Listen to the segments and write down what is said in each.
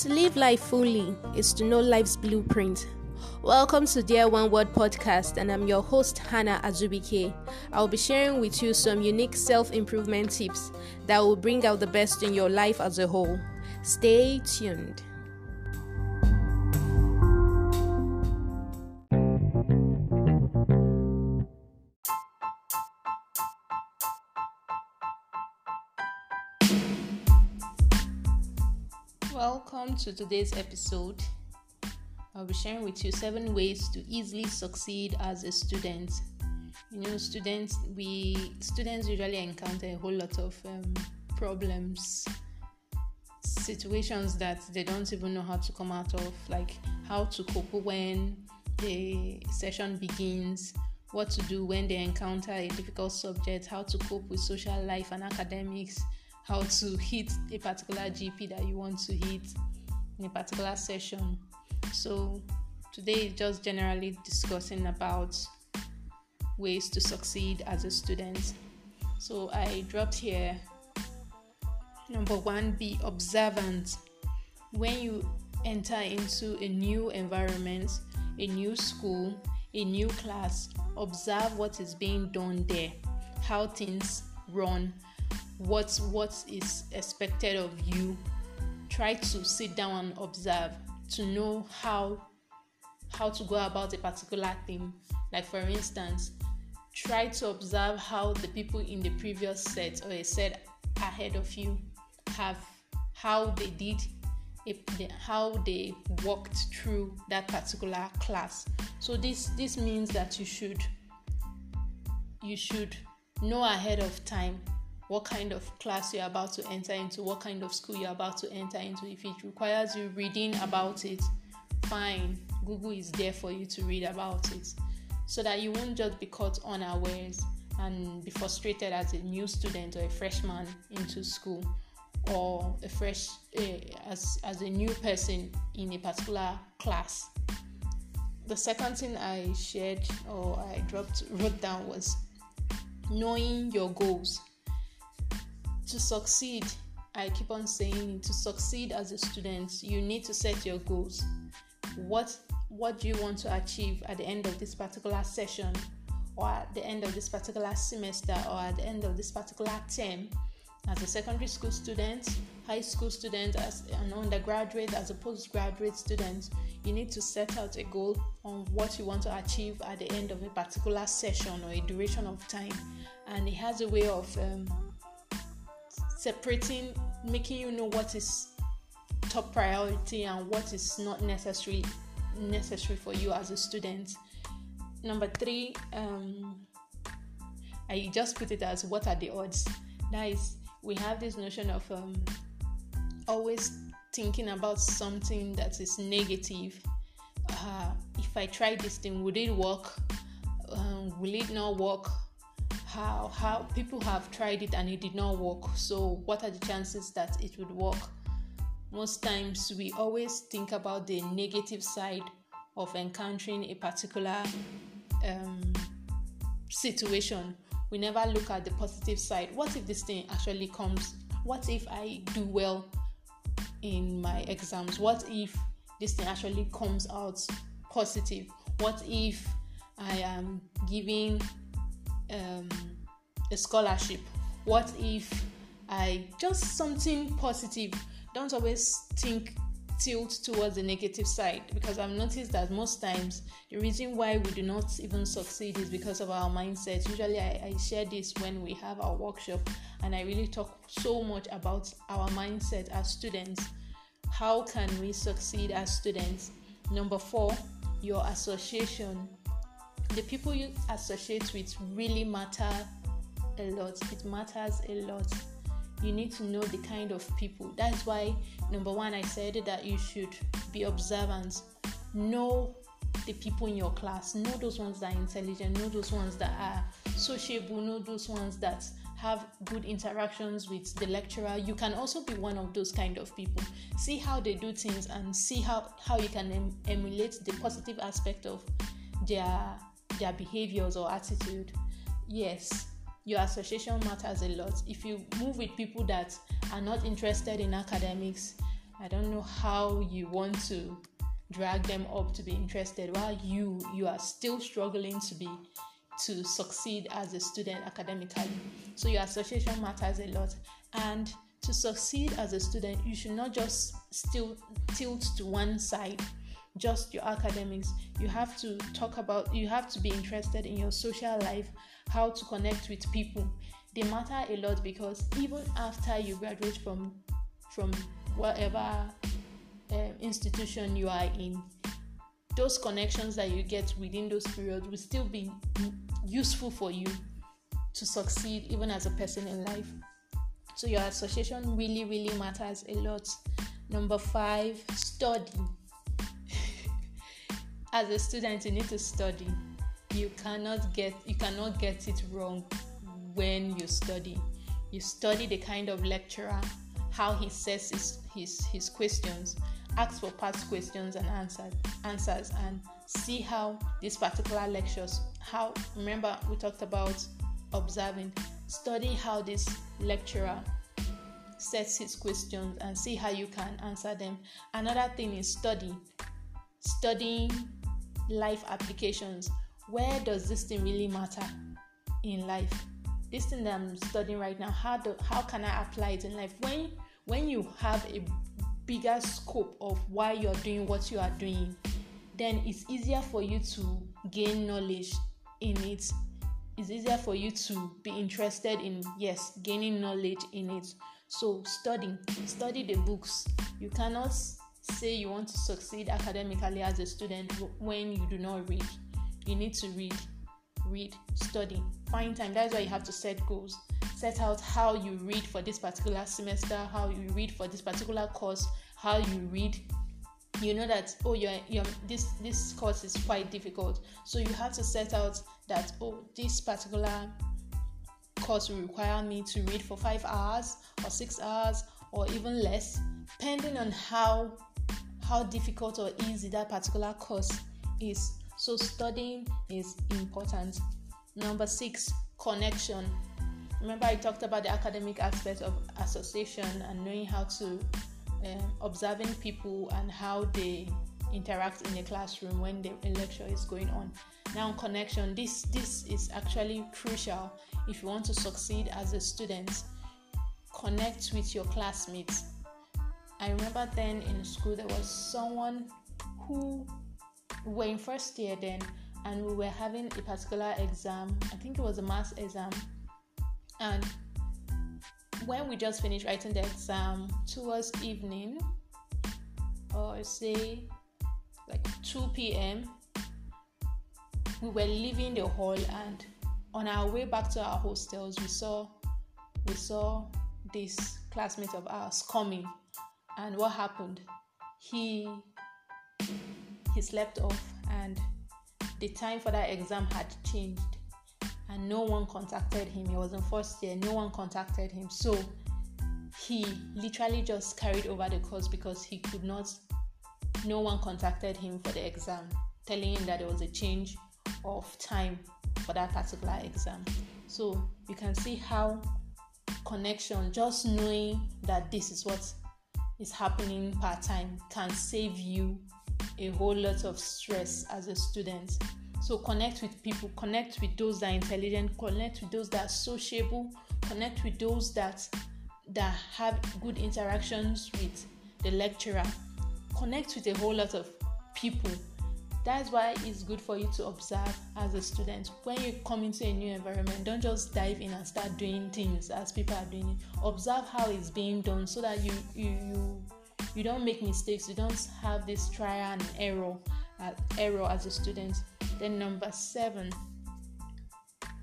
To live life fully is to know life's blueprint. Welcome to Dear One Word podcast, and I'm your host, Hannah Azubike. I'll be sharing with you some unique self improvement tips that will bring out the best in your life as a whole. Stay tuned. Welcome to today's episode. I'll be sharing with you seven ways to easily succeed as a student. You know, students we students usually encounter a whole lot of um, problems, situations that they don't even know how to come out of, like how to cope when the session begins, what to do when they encounter a difficult subject, how to cope with social life and academics how to hit a particular GP that you want to hit in a particular session. So today is just generally discussing about ways to succeed as a student. So I dropped here number one, be observant. When you enter into a new environment, a new school, a new class, observe what is being done there, how things run, what what is expected of you. Try to sit down and observe to know how how to go about a particular thing. Like for instance try to observe how the people in the previous set or a set ahead of you have how they did how they walked through that particular class. So this this means that you should you should know ahead of time what kind of class you're about to enter into, what kind of school you're about to enter into. If it requires you reading about it, fine. Google is there for you to read about it so that you won't just be caught unawares and be frustrated as a new student or a freshman into school or a fresh uh, as, as a new person in a particular class. The second thing I shared or I dropped wrote down was knowing your goals to succeed, I keep on saying to succeed as a student, you need to set your goals. What what do you want to achieve at the end of this particular session or at the end of this particular semester or at the end of this particular term? As a secondary school student, high school student, as an undergraduate, as a postgraduate student, you need to set out a goal on what you want to achieve at the end of a particular session or a duration of time. And it has a way of um, separating, making you know what is top priority and what is not necessary necessary for you as a student. Number three, um, I just put it as what are the odds. That is, we have this notion of um, always thinking about something that is negative. Uh, if I try this thing, would it work? Um, will it not work? How how people have tried it and it did not work. So what are the chances that it would work? Most times we always think about the negative side of encountering a particular um, situation. We never look at the positive side. What if this thing actually comes? What if i do well in my exams? What if this thing actually comes out positive? What if i am giving um, a scholarship? What if I just something positive? Don't always think tilt towards the negative side because I've noticed that most times the reason why we do not even succeed is because of our mindset. Usually, I, I share this when we have our workshop, and I really talk so much about our mindset as students. How can we succeed as students? Number four, your association the people you associate with really matter a lot. It matters a lot. You need to know the kind of people. That's why, number one, I said that you should be observant. Know the people in your class. Know those ones that are intelligent. Know those ones that are sociable. Know those ones that have good interactions with the lecturer. You can also be one of those kind of people. See how they do things and see how, how you can em- emulate the positive aspect of their their behaviors or attitude, yes, your association matters a lot. If you move with people that are not interested in academics, I don't know how you want to drag them up to be interested while you you are still struggling to be to succeed as a student academically. So your association matters a lot and to succeed as a student, you should not just still tilt to one side, just your academics. You have to talk about, you have to be interested in your social life, how to connect with people. They matter a lot because even after you graduate from from whatever um, institution you are in, those connections that you get within those periods will still be useful for you to succeed even as a person in life. So your association really, really matters a lot. Number five, study. As a student, you need to study. You cannot get you cannot get it wrong when you study. You study the kind of lecturer, how he says his his, his questions, ask for past questions and answers answers and see how these particular lectures how remember we talked about observing Study how this lecturer sets his questions and see how you can answer them. Another thing is study. Studying life applications. Where does this thing really matter in life? This thing that I'm studying right now, how do how can I apply it in life? When when you have a bigger scope of why you're doing what you are doing, then it's easier for you to gain knowledge in it it's easier for you to be interested in yes gaining knowledge in it so study study the books you cannot say you want to succeed academically as a student when you do not read you need to read read study find time. That's why you have to set goals. Set out how you read for this particular semester how you read for this particular course how you read. You know that oh you're, you're this this course is quite difficult. So you have to set out that oh this particular course will require me to read for five hours or six hours or even less depending on how how difficult or easy that particular course is so studying is important number six connection remember i talked about the academic aspect of association and knowing how to um, observing people and how they interact in the classroom when the lecture is going on. Now, connection. This this is actually crucial if you want to succeed as a student. Connect with your classmates. I remember then in school there was someone who we were in first year then, and we were having a particular exam. I think it was a math exam, and when we just finished writing the exam towards evening or say like 2 p.m we were leaving the hall and on our way back to our hostels we saw we saw this classmate of ours coming and what happened he he slept off and the time for that exam had changed and no one contacted him. He was in first year, no one contacted him. So he literally just carried over the course because he could not, no one contacted him for the exam, telling him that there was a change of time for that particular exam. So you can see how connection, just knowing that this is what is happening part time, can save you a whole lot of stress as a student so connect with people, connect with those that are intelligent, connect with those that are sociable, connect with those that that have good interactions with the lecturer. Connect with a whole lot of people. That's why it's good for you to observe as a student. When you come into a new environment, don't just dive in and start doing things as people are doing it. Observe how it's being done so that you you you, you don't make mistakes. You don't have this trial and error uh, error as a student. Then number seven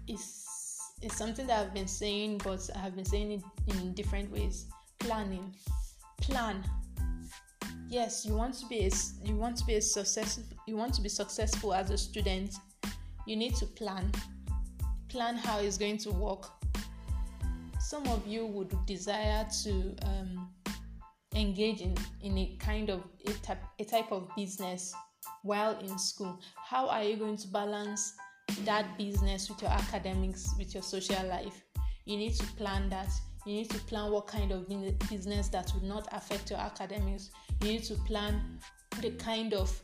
is is something that I've been saying, but I have been saying it in different ways. Planning, plan. Yes, you want to be a, you want to be a successful you want to be successful as a student. You need to plan. Plan how it's going to work. Some of you would desire to um, engage in, in a kind of a type, a type of business while in school? How are you going to balance that business with your academics, with your social life? You need to plan that. You need to plan what kind of business that would not affect your academics. You need to plan the kind of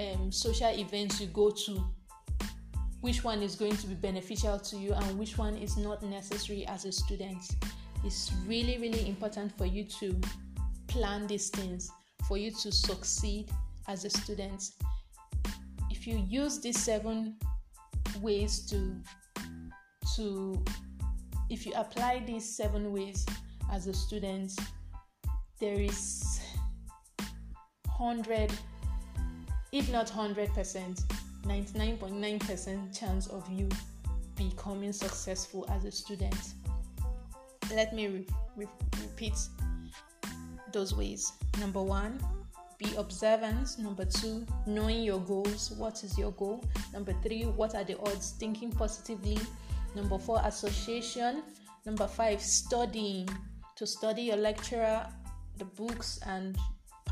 um, social events you go to which one is going to be beneficial to you and which one is not necessary as a student. It's really, really important for you to plan these things for you to succeed as a student. If you use these seven ways to to if you apply these seven ways as a student, there is 100 if not 100% 99.9% chance of you becoming successful as a student. Let me re- re- repeat those ways. Number one, be observant. Number two, knowing your goals. What is your goal? Number three, what are the odds? Thinking positively. Number four, association. Number five, studying. To study your lecturer, the books, and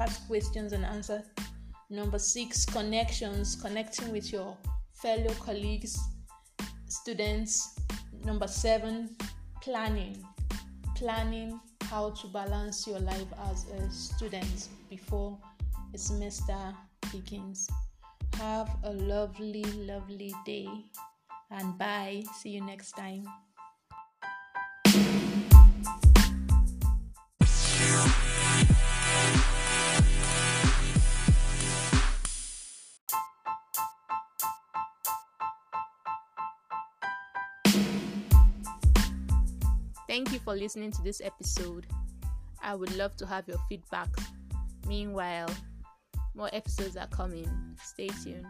past questions and answers Number six, connections, connecting with your fellow colleagues, students. Number seven, planning, planning how to balance your life as a student before a semester begins. Have a lovely, lovely day and bye. See you next time. Thank you for listening to this episode. I would love to have your feedback. Meanwhile, more episodes are coming. Stay tuned.